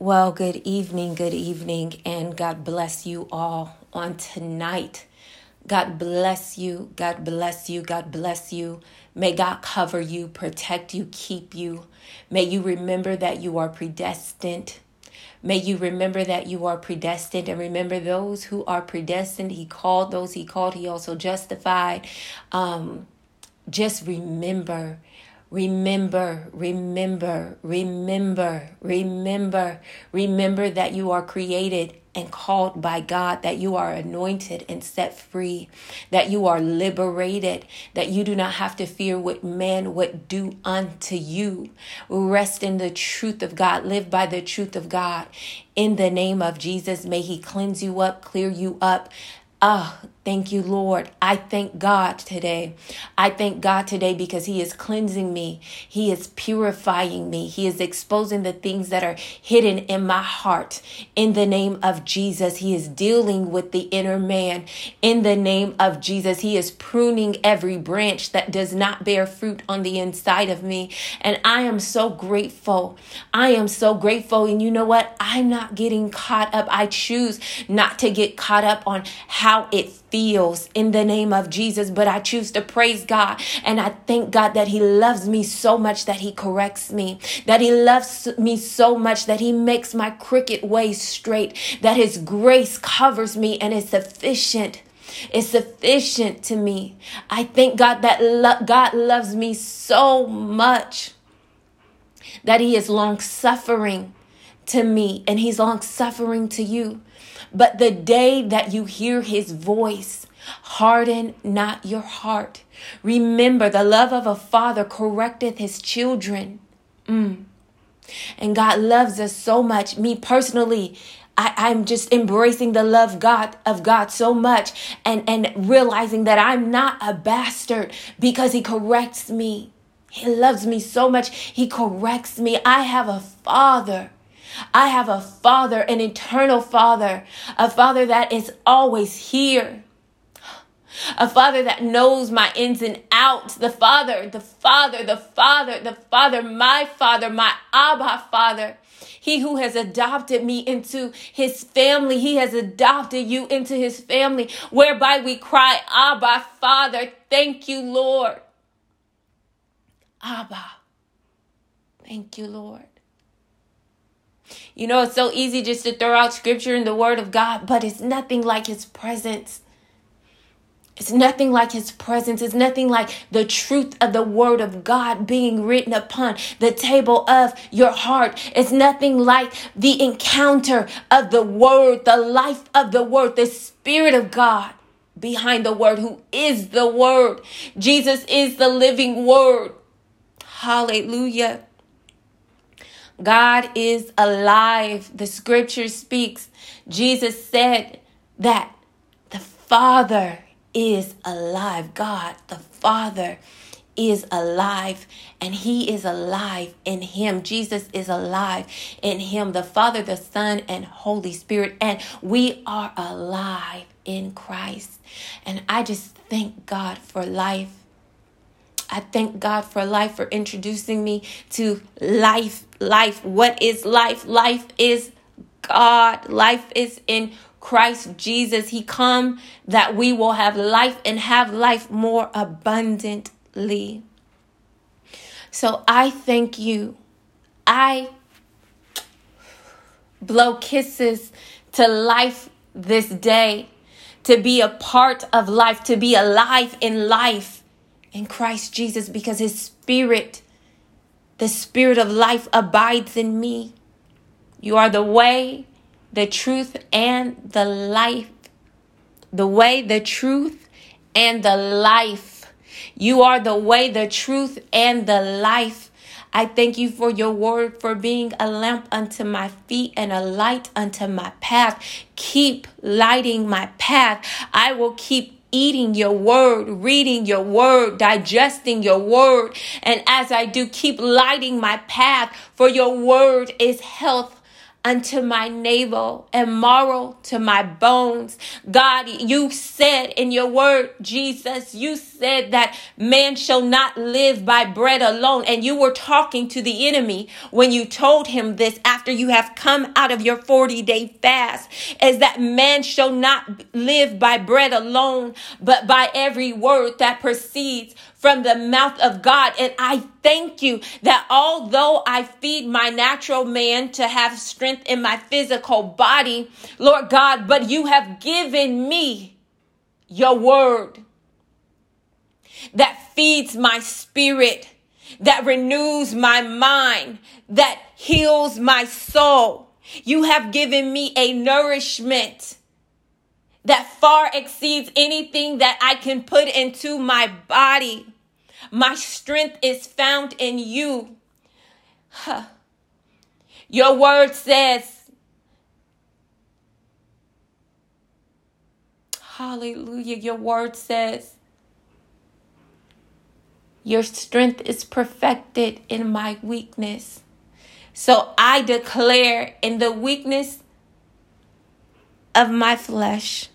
Well, good evening, good evening, and God bless you all on tonight. God bless you, God bless you, God bless you. May God cover you, protect you, keep you. May you remember that you are predestined. May you remember that you are predestined and remember those who are predestined. He called those he called, he also justified. Um, just remember Remember, remember, remember, remember, remember that you are created and called by God, that you are anointed and set free, that you are liberated, that you do not have to fear what man would do unto you. Rest in the truth of God, live by the truth of God. In the name of Jesus, may He cleanse you up, clear you up. Ah, oh, Thank you, Lord. I thank God today. I thank God today because He is cleansing me. He is purifying me. He is exposing the things that are hidden in my heart. In the name of Jesus, He is dealing with the inner man. In the name of Jesus, He is pruning every branch that does not bear fruit on the inside of me. And I am so grateful. I am so grateful. And you know what? I'm not getting caught up. I choose not to get caught up on how it feels in the name of Jesus, but I choose to praise God. And I thank God that He loves me so much that He corrects me, that He loves me so much that He makes my crooked ways straight, that His grace covers me and is sufficient. Is sufficient to me. I thank God that lo- God loves me so much that He is long suffering to me and He's long suffering to you. But the day that you hear his voice, harden not your heart. Remember, the love of a father correcteth his children. Mm. And God loves us so much. Me personally, I, am just embracing the love God of God so much and, and realizing that I'm not a bastard because he corrects me. He loves me so much. He corrects me. I have a father I have a father, an eternal father, a father that is always here. A father that knows my ins and outs. The father, the father, the father, the father, my father, my Abba father. He who has adopted me into his family, he has adopted you into his family, whereby we cry, Abba, Father, thank you, Lord. Abba, thank you, Lord. You know, it's so easy just to throw out scripture and the word of God, but it's nothing like his presence. It's nothing like his presence. It's nothing like the truth of the word of God being written upon the table of your heart. It's nothing like the encounter of the word, the life of the word, the spirit of God behind the word, who is the word. Jesus is the living word. Hallelujah. God is alive. The scripture speaks. Jesus said that the Father is alive. God, the Father, is alive and he is alive in him. Jesus is alive in him, the Father, the Son, and Holy Spirit. And we are alive in Christ. And I just thank God for life. I thank God for life, for introducing me to life. Life. What is life? Life is God. Life is in Christ Jesus. He come that we will have life and have life more abundantly. So I thank you. I blow kisses to life this day, to be a part of life, to be alive in life in Christ Jesus because his spirit, the spirit of life, abides in me. You are the way, the truth, and the life. The way, the truth, and the life. You are the way, the truth, and the life. I thank you for your word for being a lamp unto my feet and a light unto my path. Keep lighting my path. I will keep eating your word, reading your word, digesting your word. And as I do, keep lighting my path, for your word is health unto my navel and marrow to my bones. God, you said in your word, Jesus, you said that man shall not live by bread alone. And you were talking to the enemy when you told him this after you have come out of your 40 day fast, is that man shall not live by bread alone, but by every word that proceeds from the mouth of God. And I thank you that although I feed my natural man to have strength in my physical body, Lord God, but you have given me your word that feeds my spirit, that renews my mind, that heals my soul. You have given me a nourishment that far exceeds anything that I can put into my body. My strength is found in you. Huh. Your word says, Hallelujah. Your word says, Your strength is perfected in my weakness. So I declare in the weakness of my flesh,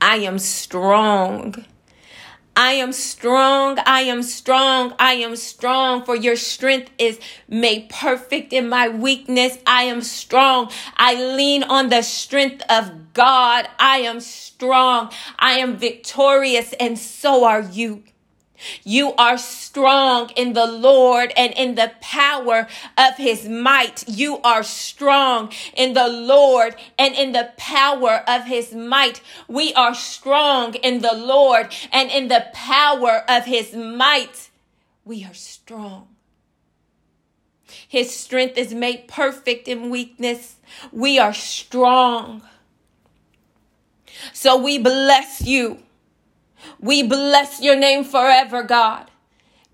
I am strong. I am strong. I am strong. I am strong. For your strength is made perfect in my weakness. I am strong. I lean on the strength of God. I am strong. I am victorious, and so are you. You are strong in the Lord and in the power of his might. You are strong in the Lord and in the power of his might. We are strong in the Lord and in the power of his might. We are strong. His strength is made perfect in weakness. We are strong. So we bless you. We bless your name forever, God.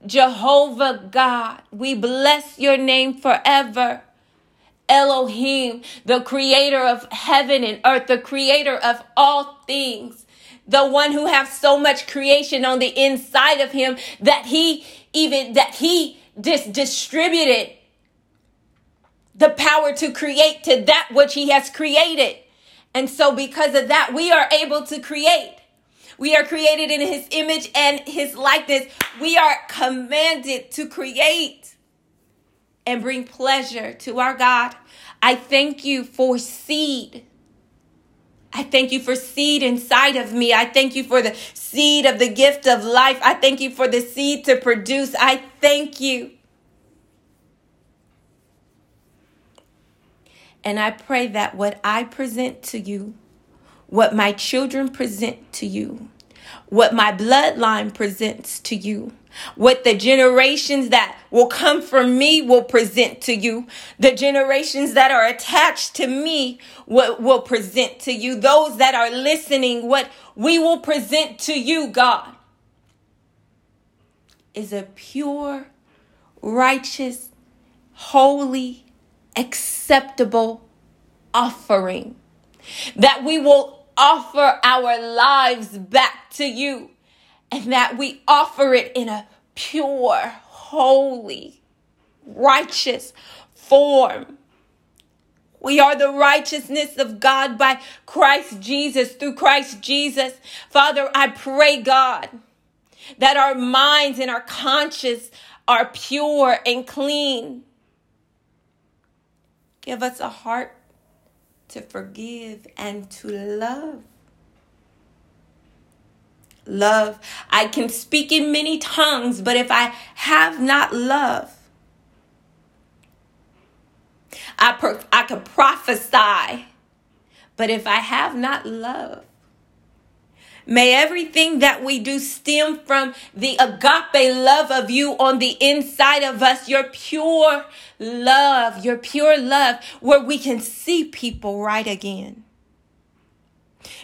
Jehovah God, we bless your name forever. Elohim, the creator of heaven and earth, the creator of all things, the one who has so much creation on the inside of him that he even, that he just distributed the power to create to that which he has created. And so because of that, we are able to create. We are created in his image and his likeness. We are commanded to create and bring pleasure to our God. I thank you for seed. I thank you for seed inside of me. I thank you for the seed of the gift of life. I thank you for the seed to produce. I thank you. And I pray that what I present to you what my children present to you, what my bloodline presents to you, what the generations that will come from me will present to you, the generations that are attached to me what will present to you, those that are listening, what we will present to you, God, is a pure, righteous, holy, acceptable offering that we will offer our lives back to you and that we offer it in a pure, holy, righteous form. We are the righteousness of God by Christ Jesus, through Christ Jesus. Father, I pray, God, that our minds and our conscience are pure and clean. Give us a heart to forgive, and to love. Love. I can speak in many tongues, but if I have not love, I, pro- I could prophesy, but if I have not love, May everything that we do stem from the agape love of you on the inside of us, your pure love, your pure love, where we can see people right again.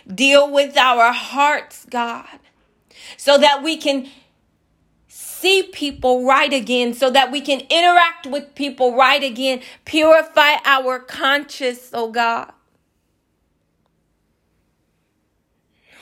Deal with our hearts, God, so that we can see people right again, so that we can interact with people right again. Purify our conscience, oh God.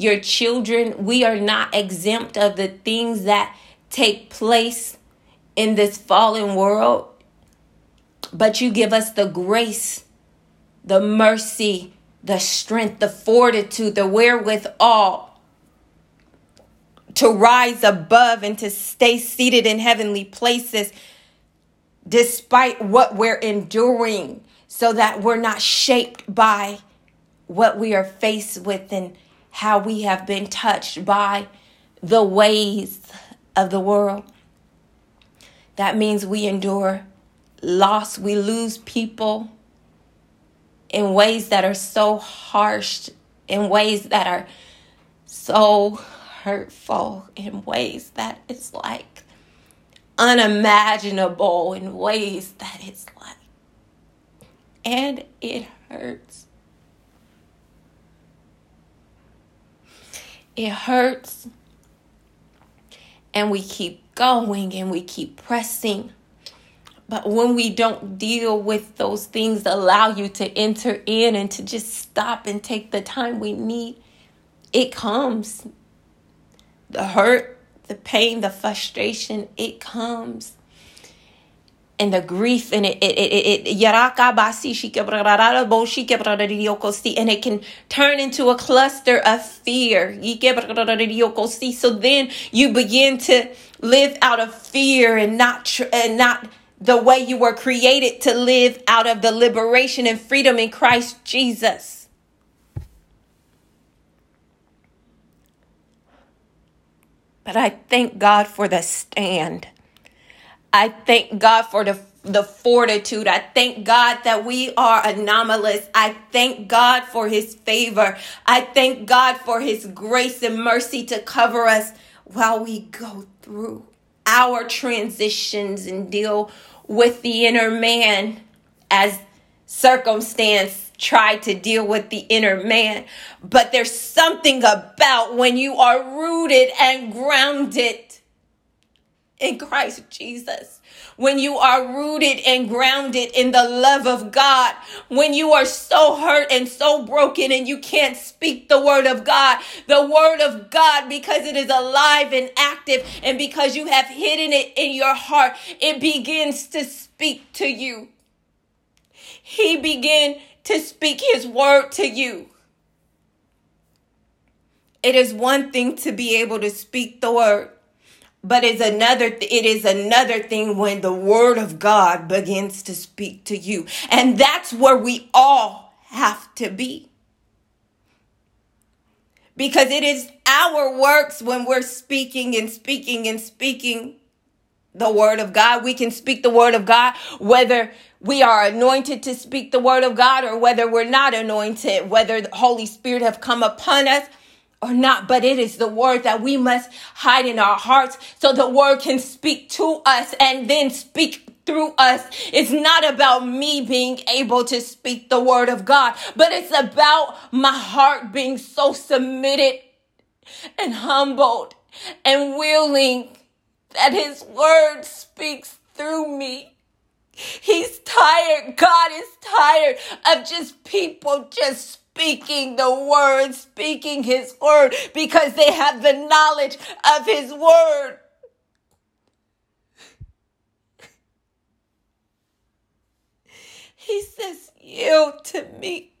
your children, we are not exempt of the things that take place in this fallen world. But you give us the grace, the mercy, the strength, the fortitude, the wherewithal to rise above and to stay seated in heavenly places despite what we're enduring so that we're not shaped by what we are faced with and how we have been touched by the ways of the world. That means we endure loss, we lose people in ways that are so harsh, in ways that are so hurtful, in ways that it's like unimaginable, in ways that it's like, and it hurts. It hurts. And we keep going and we keep pressing. But when we don't deal with those things that allow you to enter in and to just stop and take the time we need, it comes. The hurt, the pain, the frustration, it comes and the grief and it it it it and it can turn into a cluster of fear. So then you begin to live out of fear and not tr- and not the way you were created to live out of the liberation and freedom in Christ Jesus. But I thank God for the stand. I thank God for the the fortitude. I thank God that we are anomalous. I thank God for his favor. I thank God for his grace and mercy to cover us while we go through our transitions and deal with the inner man as circumstance try to deal with the inner man. But there's something about when you are rooted and grounded in Christ Jesus. When you are rooted and grounded in the love of God, when you are so hurt and so broken and you can't speak the word of God, the word of God, because it is alive and active and because you have hidden it in your heart, it begins to speak to you. He began to speak his word to you. It is one thing to be able to speak the word but it's another it is another thing when the word of God begins to speak to you. And that's where we all have to be. Because it is our works when we're speaking and speaking and speaking the word of God. We can speak the word of God whether we are anointed to speak the word of God or whether we're not anointed, whether the Holy Spirit have come upon us or not, but it is the word that we must hide in our hearts so the word can speak to us and then speak through us. It's not about me being able to speak the word of God, but it's about my heart being so submitted and humbled and willing that his word speaks through me. He's tired. God is tired of just people just speaking the word, speaking his word, because they have the knowledge of his word. He says, Yield to me,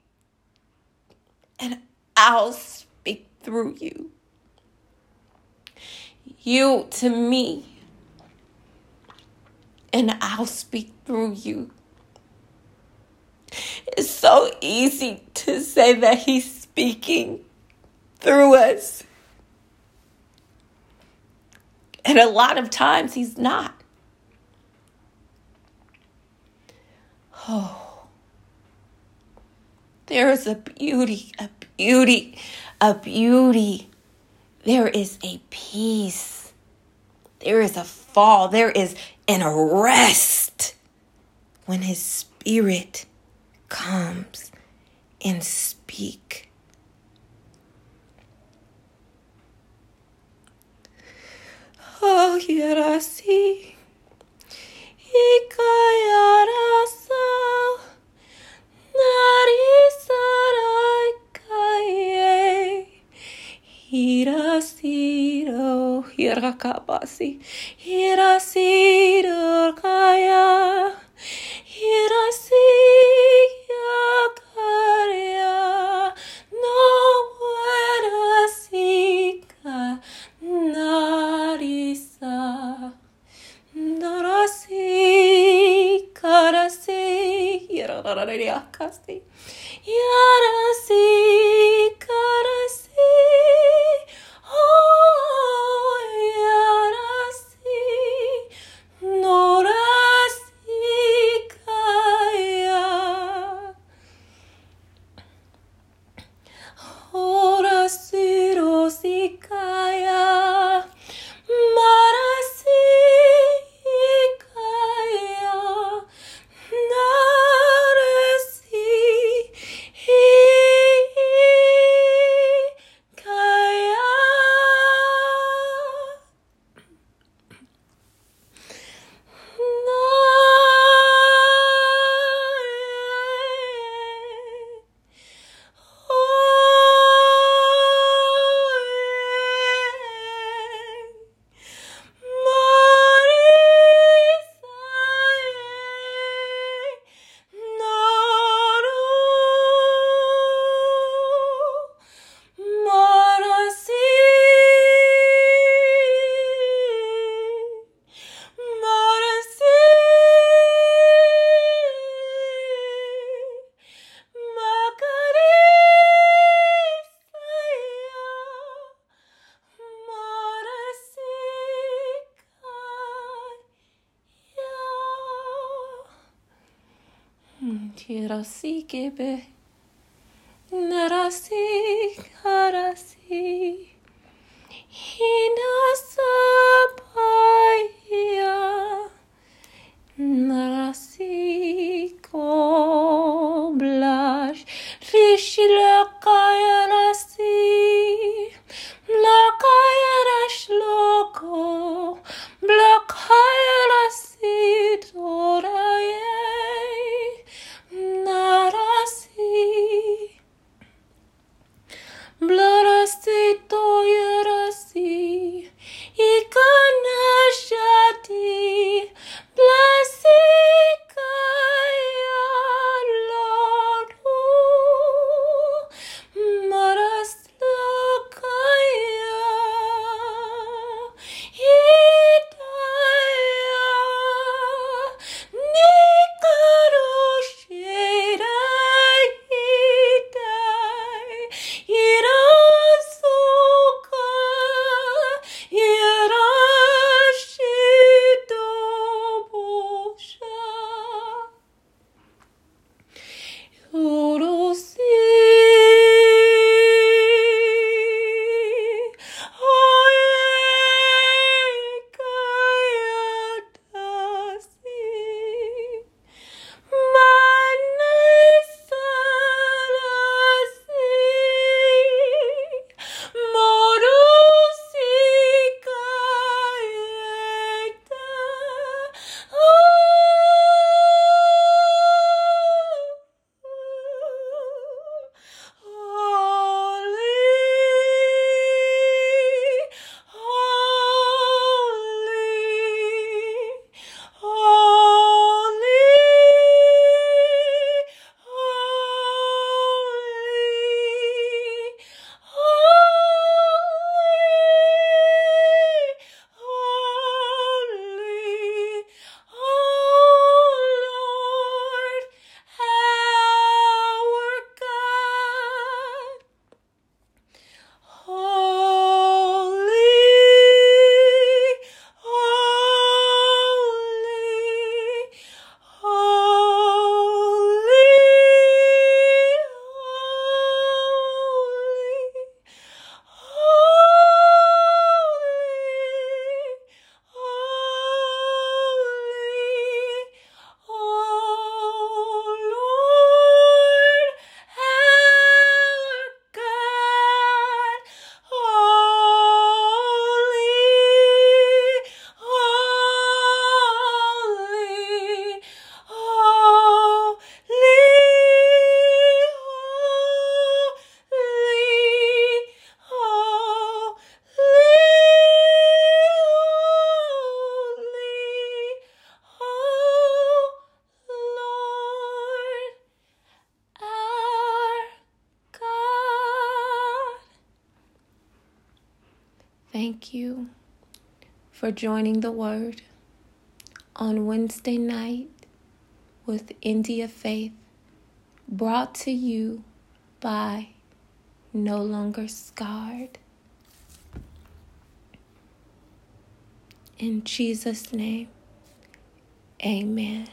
and I'll speak through you. Yield to me, and I'll speak through you so easy to say that He's speaking through us. And a lot of times He's not. Oh, there is a beauty, a beauty, a beauty. There is a peace. There is a fall. There is an arrest when His Spirit comes and speak. Oh, Yerasi, Ikayarasa, Narisarai Kaye, Hirasiro, Hirakabasi, Hirasiro. gostei. Hirasi gebe. Narasi karasi. Hinasi. For joining the Word on Wednesday night with India Faith, brought to you by No Longer Scarred. In Jesus' name, amen.